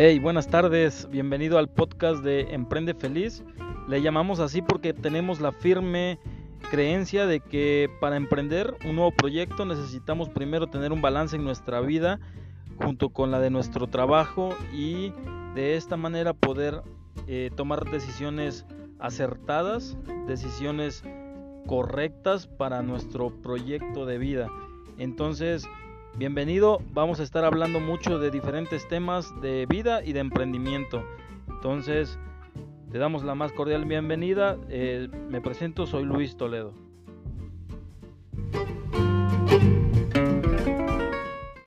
Hey, buenas tardes, bienvenido al podcast de Emprende Feliz. Le llamamos así porque tenemos la firme creencia de que para emprender un nuevo proyecto necesitamos primero tener un balance en nuestra vida junto con la de nuestro trabajo y de esta manera poder eh, tomar decisiones acertadas, decisiones correctas para nuestro proyecto de vida. Entonces, bienvenido, vamos a estar hablando mucho de diferentes temas de vida y de emprendimiento. Entonces, te damos la más cordial bienvenida. Eh, me presento, soy Luis Toledo.